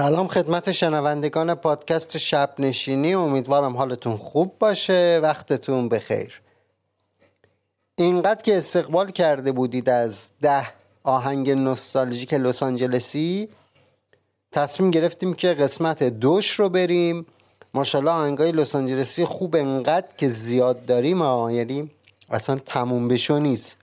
سلام خدمت شنوندگان پادکست شب نشینی. امیدوارم حالتون خوب باشه. وقتتون بخیر. اینقدر که استقبال کرده بودید از ده آهنگ نوستالژیک لس آنجلسی تصمیم گرفتیم که قسمت دوش رو بریم. ماشاءالله آهنگای لس آنجلسی خوب انقدر که زیاد داریم آه. یعنی اصلا تموم بشو نیست.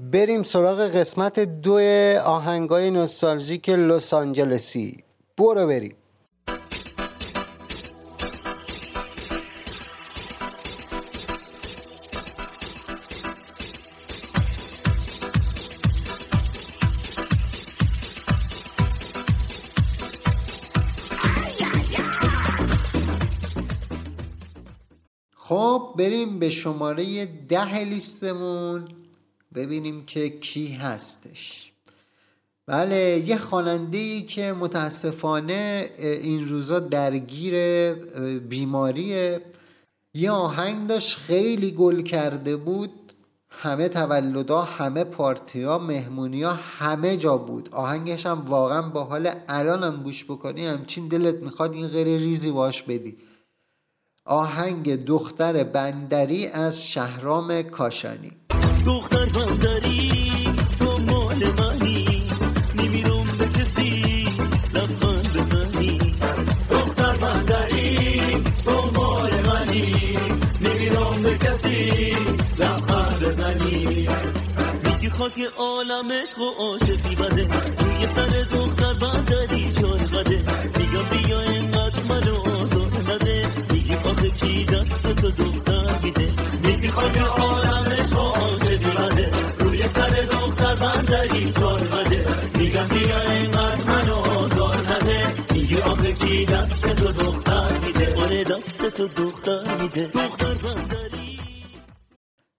بریم سراغ قسمت دو آهنگای نوستالژیک لس آنجلسی. برو بریم. خب بریم به شماره ده لیستمون. ببینیم که کی هستش. بله یه خواننده ای که متاسفانه این روزا درگیر بیماریه. یه آهنگ داشت خیلی گل کرده بود. همه تولدا همه پارتیا مهمونیا همه جا بود. آهنگش هم واقعا با حال الانم گوش بکنی همچین دلت می‌خواد این غیر ریزی باش بدی. آهنگ دختر بندری از شهرام کاشانی. دختر بندری تو مال منی. نمیرم به لبخند دختر بندری تو مال منی. نمیرم به لبخند بزنی. میگی خاک عالم عشق و عاشقی بده. روی سر دختر بندری چون بده. میگم بیا اینقدر منو آزار نده. میگی آخه کی دست تو دختر میده؟ میگی خاک عالم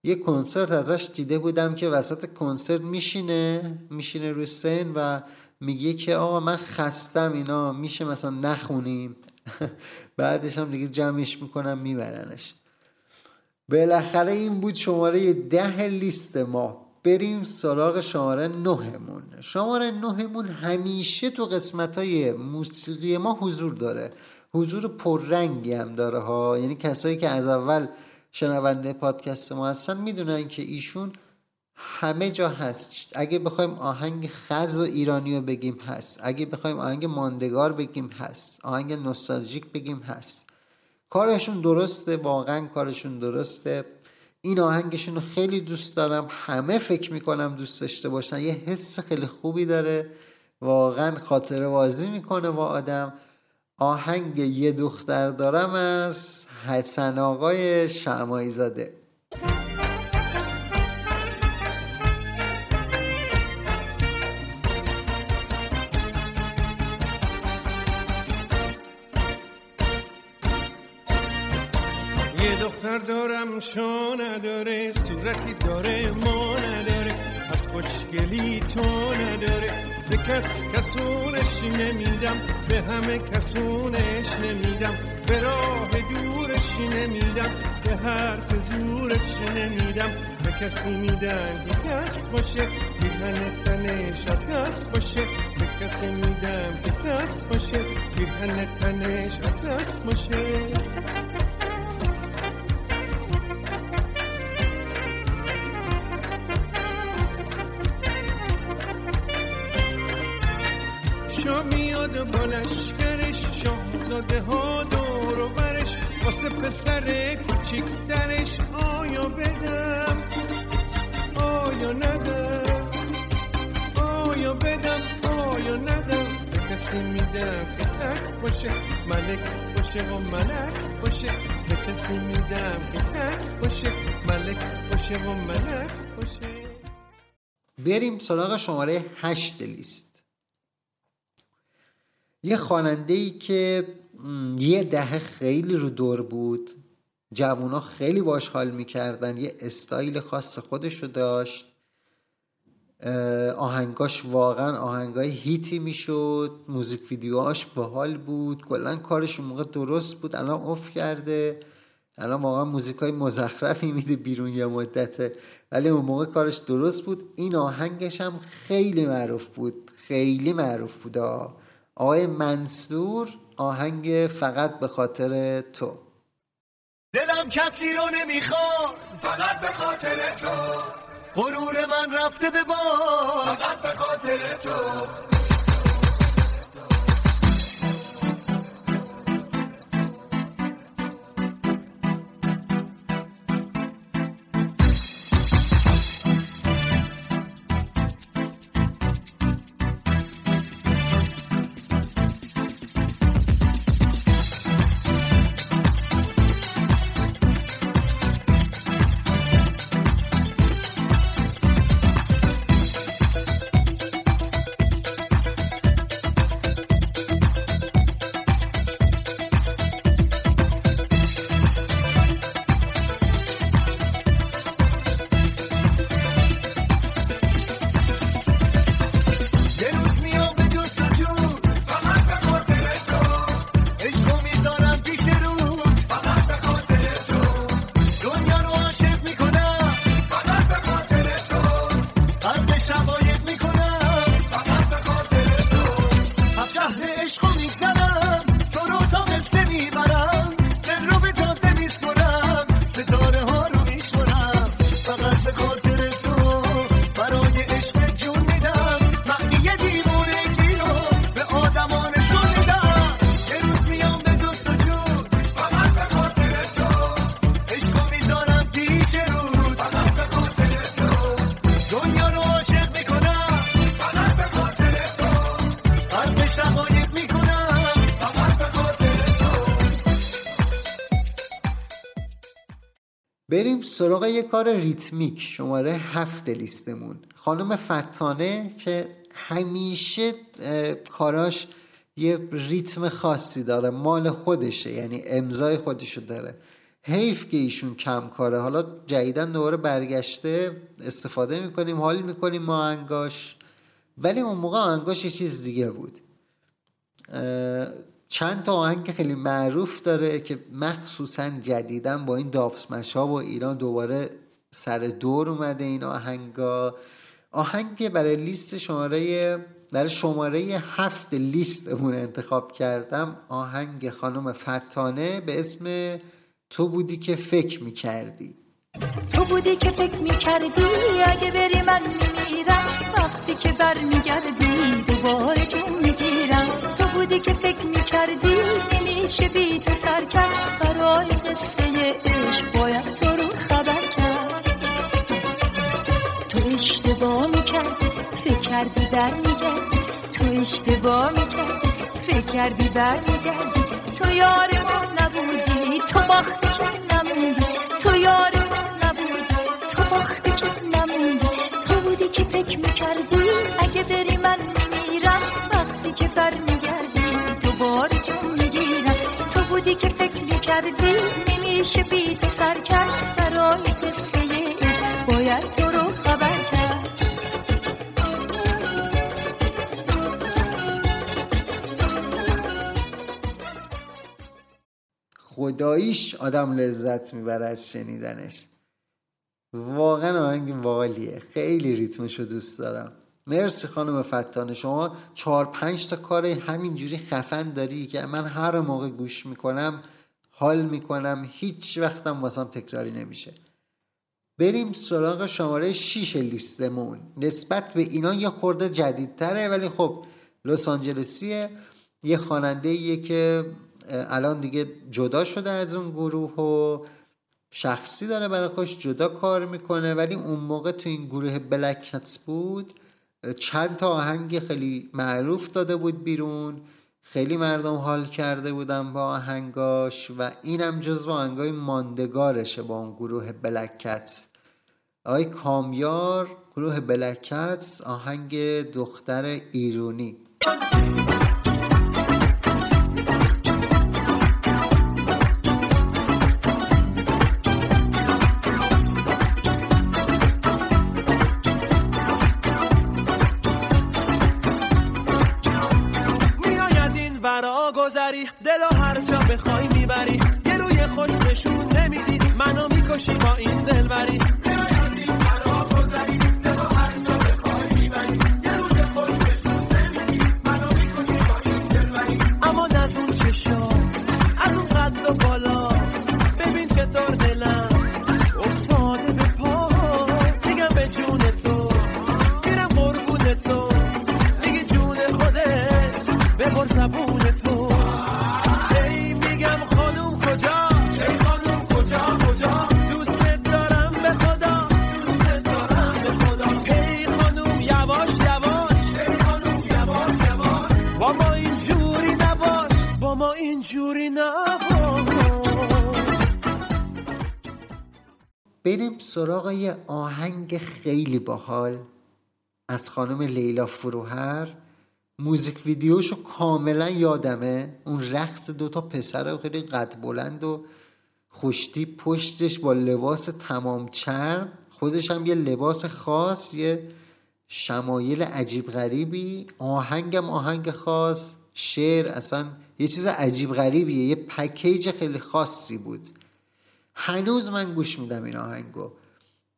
یه کنسرت ازش دیده بودم که وسط کنسرت میشینه میشینه روی سن و میگه که آقا من خستم اینا میشه مثلا نخونیم. بعدش هم دیگه جمعش می‌کنم میبرنش. بالاخره این بود شماره ده لیست ما. بریم سراغ شماره نهمون. شماره نهمون همیشه تو قسمت های موسیقی ما حضور داره. حضور پررنگی هم داره ها. یعنی کسایی که از اول شنونده پادکست ما هستن می‌دونن که ایشون همه جا هست. اگه بخوایم آهنگ خز و ایرانی رو بگیم هست. اگه بخوایم آهنگ ماندگار بگیم هست. آهنگ نوستالژیک بگیم هست. کارشون درسته واقعا کارشون درسته. این آهنگشون رو خیلی دوست دارم. همه فکر می‌کنم دوست داشته باشن. یه حس خیلی خوبی داره. واقعا خاطره بازی می‌کنه با آدم. آهنگ یه دختر دارم از حسن آقای شمایی زاده یه دختر دارم شو نداره صورتی داره ما نداره پس خوشگلی تو نداره. به کس کسونش نمیدم به همه کسونش نمیدم. به راه دورش نمیدم به حرف زورش نمیدم. به کسی میدم که کس باشه پیرهن تنش کس باشه. به کسی میدم که کس باشه پیرهن تنش کس باشه. میاد با لشکرش شاهزاده ها دور و برش. واسه پسر کوچیک درش آیا بدم؟ آیا ندم؟ آیا بدم؟ آیا ندم؟ به کسی میدم که تک باشه ملک باشه و ملک باشه. به کسی میدم که تک باشه ملک باشه و ملک باشه. بریم سراغ شماره هشت لیست. یه خواننده ای که یه دهه خیلی رو دور بود. جوونا خیلی باش حال می‌کردن. یه استایل خاص خودش رو داشت. آهنگاش واقعا آهنگای هیتی می‌شد. موزیک ویدیوهاش باحال بود. کلا کارش اون موقع درست بود. الان اوف کرده. الان واقعا موزیک های مزخرفی میده بیرون یه مدته ولی اون موقع کارش درست بود. این آهنگش هم خیلی معروف بود. خیلی معروف بود. آقای منصور آهنگ فقط به خاطر تو. دلم کسی رو نمی‌خواد. فقط به خاطر تو. غرور من رفته به باد. فقط به خاطر تو. بریم سراغ یه کار ریتمیک شماره هفت لیستمون. خانم فتانه که همیشه کاراش یه ریتم خاصی داره مال خودشه یعنی امضای خودشو داره. حیف که ایشون کم کاره. حالا جدیدن دوباره برگشته استفاده می‌کنیم حال می‌کنیم ما آهنگاش ولی اون موقع آهنگاش یه چیز دیگه بود. چند تا آهنگ خیلی معروف داره که مخصوصا جدیدن با این دابسمش ها و ایران دوباره سر دور اومده این آهنگا آهنگ برای لیست شماره برای شماره هفت لیستمون انتخاب کردم آهنگ خانم فتانه به اسم تو بودی که فکر می‌کردی. تو بودی که فکر می‌کردی اگه بری من میمیرم وقتی که برمیگردی دوباره جون بودی که فکر می‌کردی نمیشه بی تو سر کرد. برای قصه عشق باید تو رو خبر کرد. تو اشتباه می‌کردی فکر کردی برمیگردی. تو اشتباه می‌کردی فکر کردی برمیگردی. تو یار ما نبودی تو باختی که نموندی. تو یار ما نبودی تو باختی که نموندی. تو بودی که فکر می‌کردی اگه بری بودی که فکر می‌کردی نمیشه بی تو سر کرد. برای قصه باید تو رو خبر کرد. خداییش آدم لذت می‌بره از شنیدنش. واقعا آهنگ والیه. خیلی ریتمشو دوست دارم. مرسی خانم فتانه شما چهار پنج تا کار همینجوری خفن داری که من هر موقع گوش می‌کنم حال می‌کنم هیچ وقتم واسم تکراری نمیشه. بریم سراغ شماره 6 لیستمون. نسبت به اینا یه خورده جدیدتره ولی خب لس آنجلسیه. یه خواننده که الان دیگه جدا شده از اون گروه و شخصی داره برای خوش جدا کار می‌کنه ولی اون موقع تو این گروه بلک کتس بود. چند تا آهنگ خیلی معروف داده بود بیرون خیلی مردم حال کرده بودن با آهنگاش و اینم جزو آهنگای ماندگارشه با اون گروه بلک کتس آقای کامیار گروه بلک کتس آهنگ دختر ایرونی. سراغ یه آهنگ خیلی باحال از خانم لیلا فروهر. موزیک ویدیوشو کاملا یادمه. اون رقص دوتا پسر خیلی قد بلند و خوشتی پشتش با لباس تمام چرم. خودش هم یه لباس خاص یه شمایل عجیب غریبی. آهنگم آهنگ خاص. شعر اصلا یه چیز عجیب غریبیه. یه پکیج خیلی خاصی بود. هنوز من گوش میدم این آهنگو.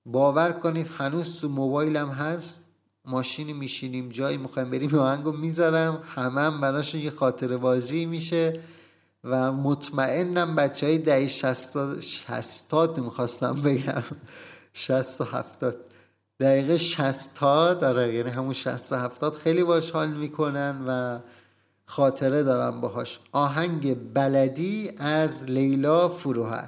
باور کنید هنوز تو موبایلم هست. ماشینی میشینیم جایی می‌خوایم بریم آهنگو می‌ذارم. همه هم براشون یه خاطر بازی میشه و مطمئنم بچه های دهی شستاد شستاد می‌خواستم بگم. شست و هفتاد. دقیقه شستاد داره یعنی همون شست و هفتاد خیلی باش حال می‌کنن و خاطره دارم باهاش. آهنگ بلدی از لیلا فروهر.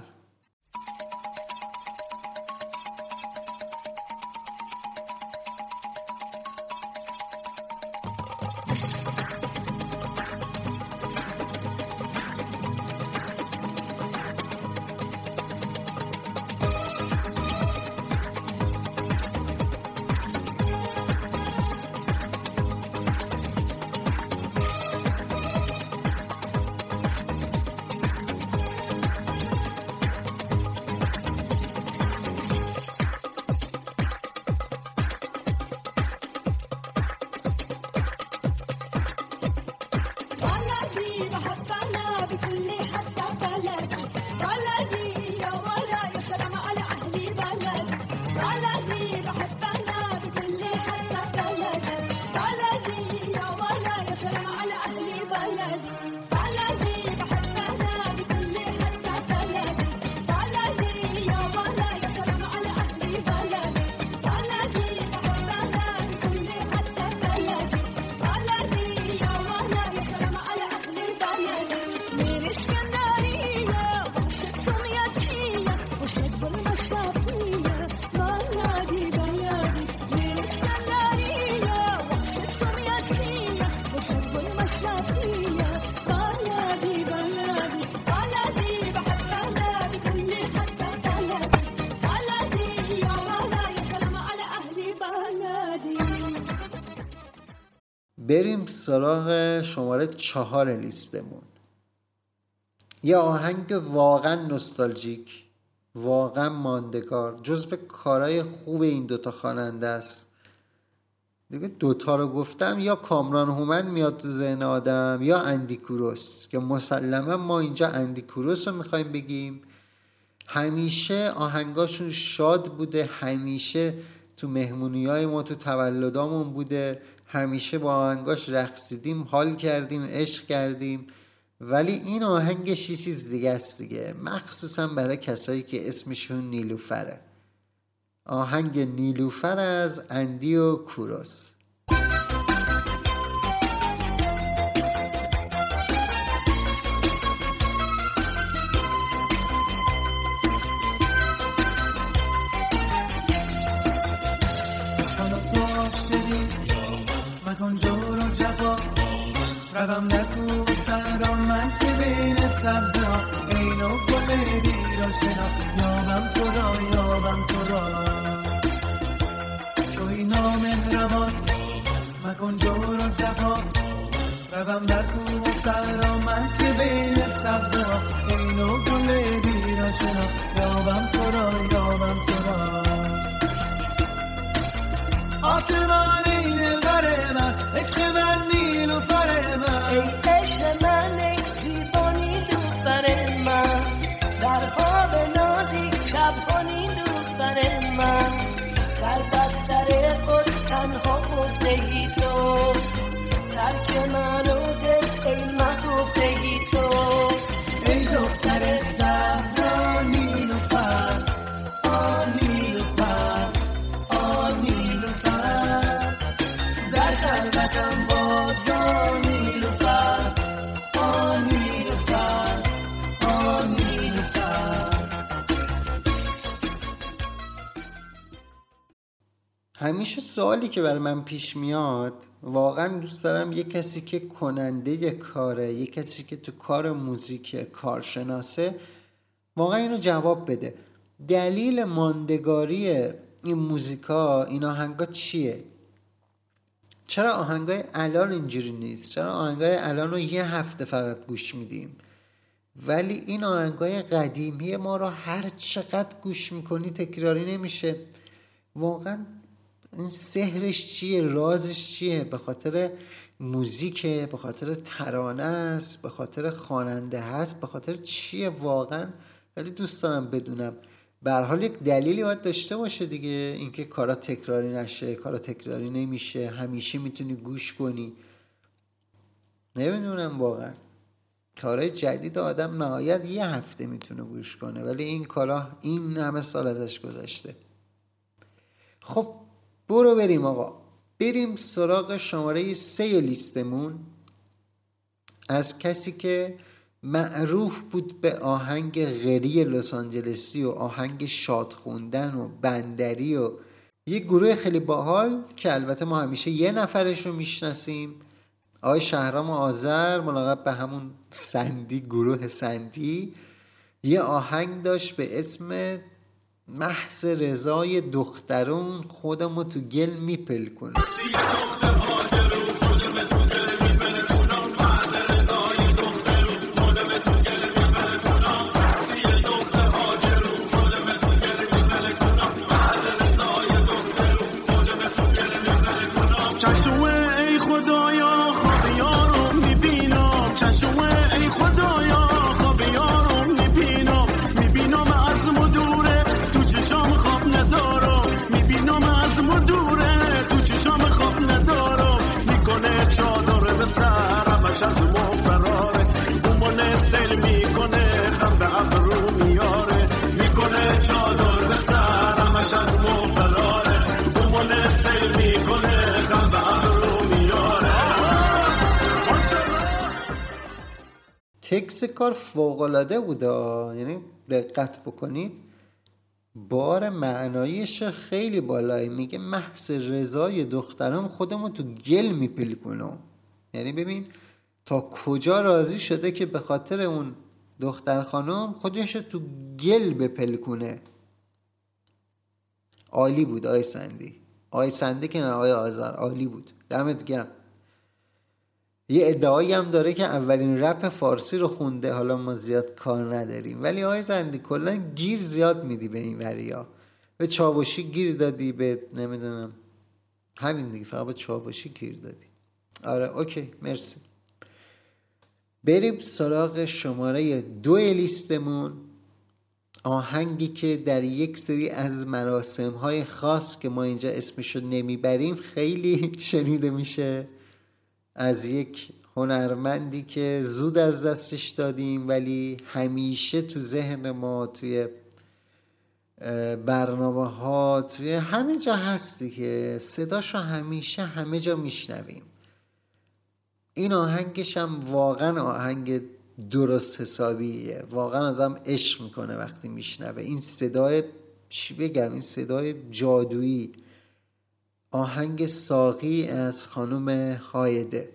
سراغ شماره چهار لیستمون. یه آهنگ واقعا نوستالژیک واقعا ماندگار جزو کارهای خوب این دوتا خواننده است. دیگه دوتا رو گفتم یا کامران هومن میاد تو ذهن آدم یا اندی کوروس که مسلما ما اینجا اندی کوروس رو می‌خوایم بگیم. همیشه آهنگاشون شاد بوده همیشه تو مهمونی های ما تو تولدامون بوده. همیشه با آهنگاش رقصیدیم حال کردیم عشق کردیم. ولی این آهنگش یه چیز دیگه است دیگه؟ مخصوصا برای کسایی که اسمشون نیلوفره. آهنگ نیلوفر از اندی و کوروس. روم نکو سر را من که بین سبزا اینو گل بیرا شنا. یابم تو را یابم تو را. توی نامهربان مکن جور و جفا. روم در کو سر را من که بین سبزا اینو گل بیرا شنا. یابم تو را یابم تو را. آسمانی دلبر من عشق من و من در خواب نازی شبانی دوبر من. سوالی که برای من پیش میاد واقعا دوست دارم یه کسی که کننده کاره یه کسی که تو کار موزیک کارشناسه واقعا اینو جواب بده. دلیل ماندگاری این موزیکا این آهنگا چیه؟ چرا آهنگای الان اینجوری نیست؟ چرا آهنگای الان رو یه هفته فقط گوش میدیم؟ ولی این آهنگای قدیمی ما رو هر چقدر گوش می‌کنی تکراری نمیشه. واقعا این سحرش چیه رازش چیه؟ به خاطر موزیکه به خاطر ترانه است به خاطر خواننده هست به خاطر چیه واقعا؟ ولی دوست دارم بدونم. به حال یک دلیلی باید داشته باشه دیگه اینکه کارا تکراری نشه کارا تکراری نمیشه همیشه می‌تونی گوش کنی. نمی‌دونم واقعا. کارهای جدید آدم نهایت یه هفته می‌تونه گوش کنه ولی این کارا این همه سال ازش گذشته. خب برو بریم آقا. بریم سراغ شماره سه لیستمون. از کسی که معروف بود به آهنگ غری لس آنجلسی و آهنگ شاد خوندن و بندری و یه گروه خیلی باحال که البته ما همیشه یه نفرش رو می‌شناسیم. آقای شهرام آذر ملاقب به همون سندی گروه سندی. یه آهنگ داشت به اسم محض رضای دخترون خودمو تو گل میپل کنم. تکس کار فوقالعاده بوده یعنی دقت بکنید بار معناییش خیلی بالایی. میگه محض رضای دخترم خودمو تو گل میپل کنم. یعنی ببین تا کجا راضی شده که به خاطر اون دختر خانم خودش تو گل بپل کنه. عالی بود آی سندی. آی سندی که نه آی آذر عالی بود. دمت گرم. یه ادعایی هم داره که اولین رپ فارسی رو خونده حالا ما زیاد کار نداریم. ولی آقای زندی کلا گیر زیاد میدی به این وریا به چاوشی گیر دادی به نمی‌دونم همین دیگه فقط به چاوشی گیر دادی. آره اوکی مرسی. بریم سراغ شماره دو لیستمون. آهنگی که در یک سری از مراسم های خاص که ما اینجا اسمشو نمی‌بریم خیلی شنیده میشه. از یک هنرمندی که زود از دستش دادیم ولی همیشه تو ذهن ما توی برنامه ها توی همه جا هستی که صداش رو همیشه همه جا میشنویم. این آهنگش هم واقعا آهنگ درست حسابیه. واقعا آدم عشق می‌کنه وقتی میشنوه. این صدای چی بگم این صدای جادویی. آهنگ ساقی از خانم هایده.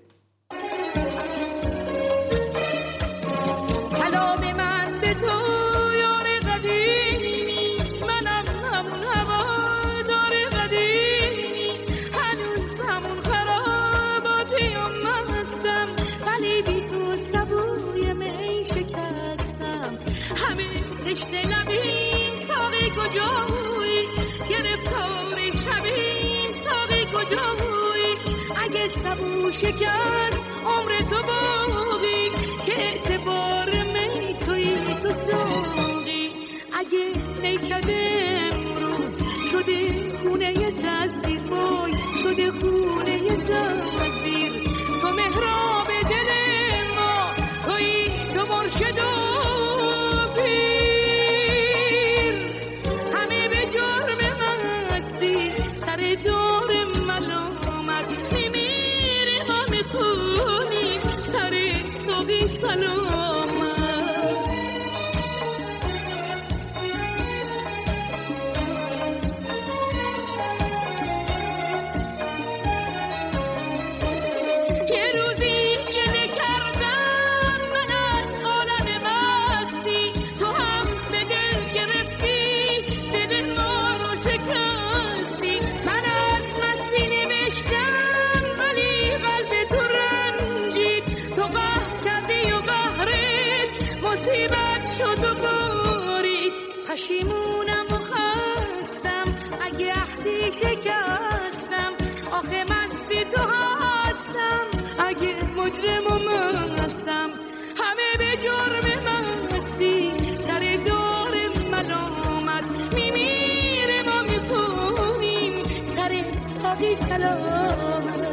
شکست. عهدی شکستم آخه مستی تو هستم. اگه مجرم و مستم همه به جرم مستی. سر دار ملامت میمیره ما می‌خونیم. سر ساقی سلامت.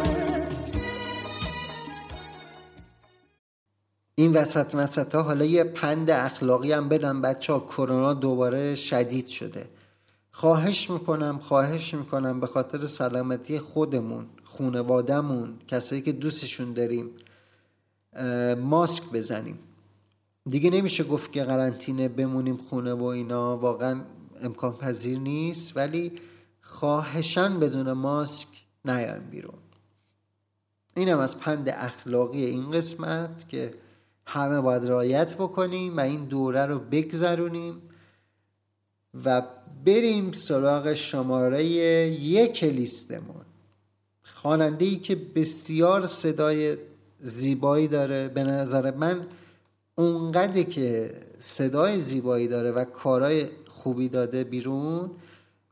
این وسط وسط ها حالا یه پند اخلاقی هم بدم بچه ها کرونا دوباره شدید شده. خواهش می‌کنم خواهش می‌کنم به خاطر سلامتی خودمون خونوادهمون کسایی که دوستشون داریم ماسک بزنیم. دیگه نمیشه گفت که قرنطینه بمونیم خونه و اینا واقعا امکان پذیر نیست ولی خواهشن بدون ماسک نیایم بیرون. اینم از پند اخلاقی این قسمت که همه باید رعایت بکنیم و این دوره رو بگذرونیم. و بریم سراغ شماره یک لیستمون. خواننده ای که بسیار صدای زیبایی داره. به نظر من اونقدر که صدای زیبایی داره و کارهای خوبی داده بیرون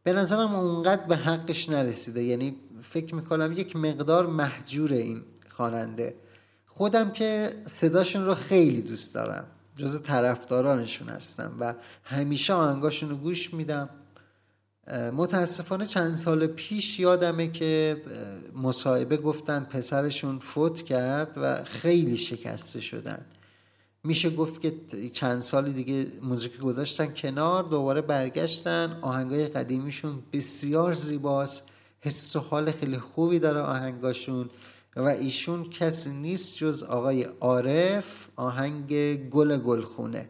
به نظرم اونقدر به حقش نرسیده. یعنی فکر می‌کنم یک مقدار محجور این خواننده. خودم که صداشون رو خیلی دوست دارم. جز طرفدارانشون هستم و همیشه آهنگاشون رو گوش میدم. متاسفانه چند سال پیش یادمه که مصاحبه گفتن پسرشون فوت کرد و خیلی شکسته شدن. میشه گفت که چند سالی دیگه موزیک گذاشتن کنار دوباره برگشتن. آهنگای قدیمیشون بسیار زیباست. حس و حال خیلی خوبی داره آهنگاشون. و ایشون کسی نیست جز آقای عارف آهنگ گل گلخونه.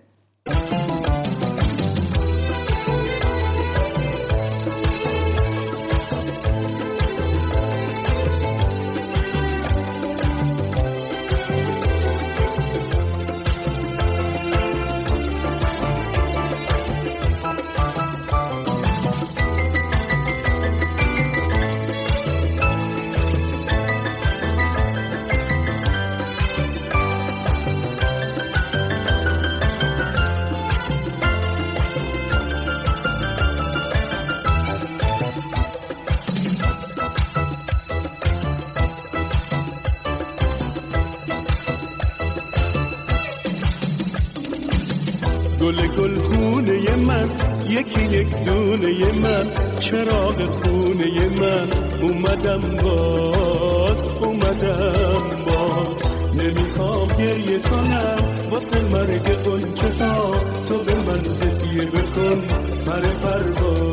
گل گل خونه من یکی یک دونه من چراغ خونه من. اومدم باز اومدم باز. نمی‌خوام گریه کنم واسه مرگ قنچه ها تو به من هدیه بکن پر پرواز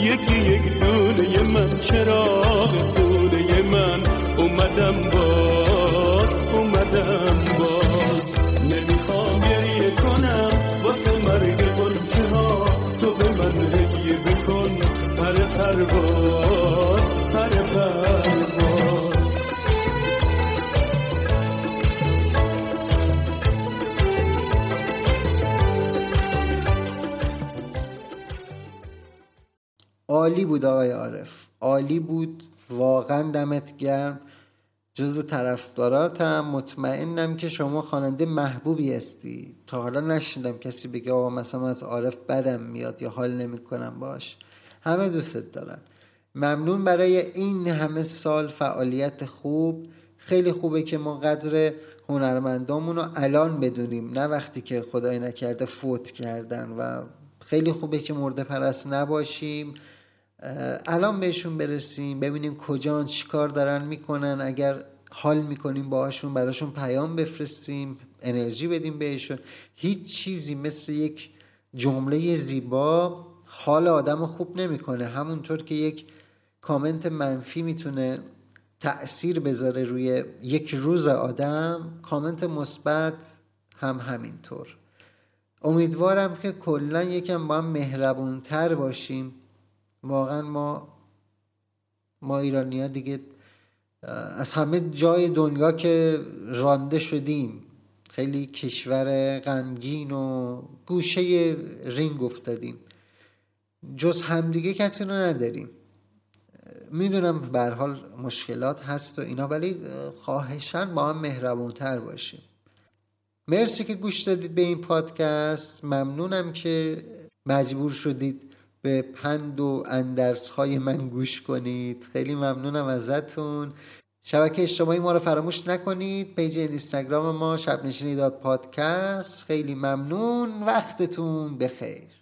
یکی یک دونه من چراغ عالی بود آقای عارف. عالی بود. واقعا دمت گرم. جزو طرفداراتم. مطمئنم که شما خواننده محبوبی هستی. تا حالا نشیدم کسی بگه آقا مثلا از عارف بدم میاد یا حال نمی‌کنم باش. همه دوستت دارن. ممنون برای این همه سال فعالیت خوب. خیلی خوبه که ما قدر هنرمندامون رو الان بدونیم. نه وقتی که خدای نکرده فوت کردن و خیلی خوبه که مرده پرست نباشیم. الان بهشون برسیم ببینیم کجان چیکار دارن می‌کنن. اگر حال می‌کنیم باهاشون براشون پیام بفرستیم انرژی بدیم بهشون. هیچ چیزی مثل یک جمله زیبا حال آدم خوب نمی‌کنه. همونطور که یک کامنت منفی می‌تونه تأثیر بذاره روی یک روز آدم کامنت مثبت هم همینطور. امیدوارم که کلا یکم با هم مهربونتر باشیم. واقعا ما ما ایرانی ها دیگه از همه جای دنیا که رانده شدیم خیلی کشور غمگین و گوشه رینگ افتادیم. جز همدیگه کسی رو نداریم. می‌دونم به حال مشکلات هست و اینا ولی خواهشان با هم مهربونتر باشیم. مرسی که گوش دادید به این پادکست. ممنونم که مجبور شدید به پند و اندرس های من گوش کنید. خیلی ممنونم ازتون. شبکه اجتماعی ما رو فراموش نکنید. پیج اینستاگرام ما شب داد پادکست. خیلی ممنون. وقتتون بخیر.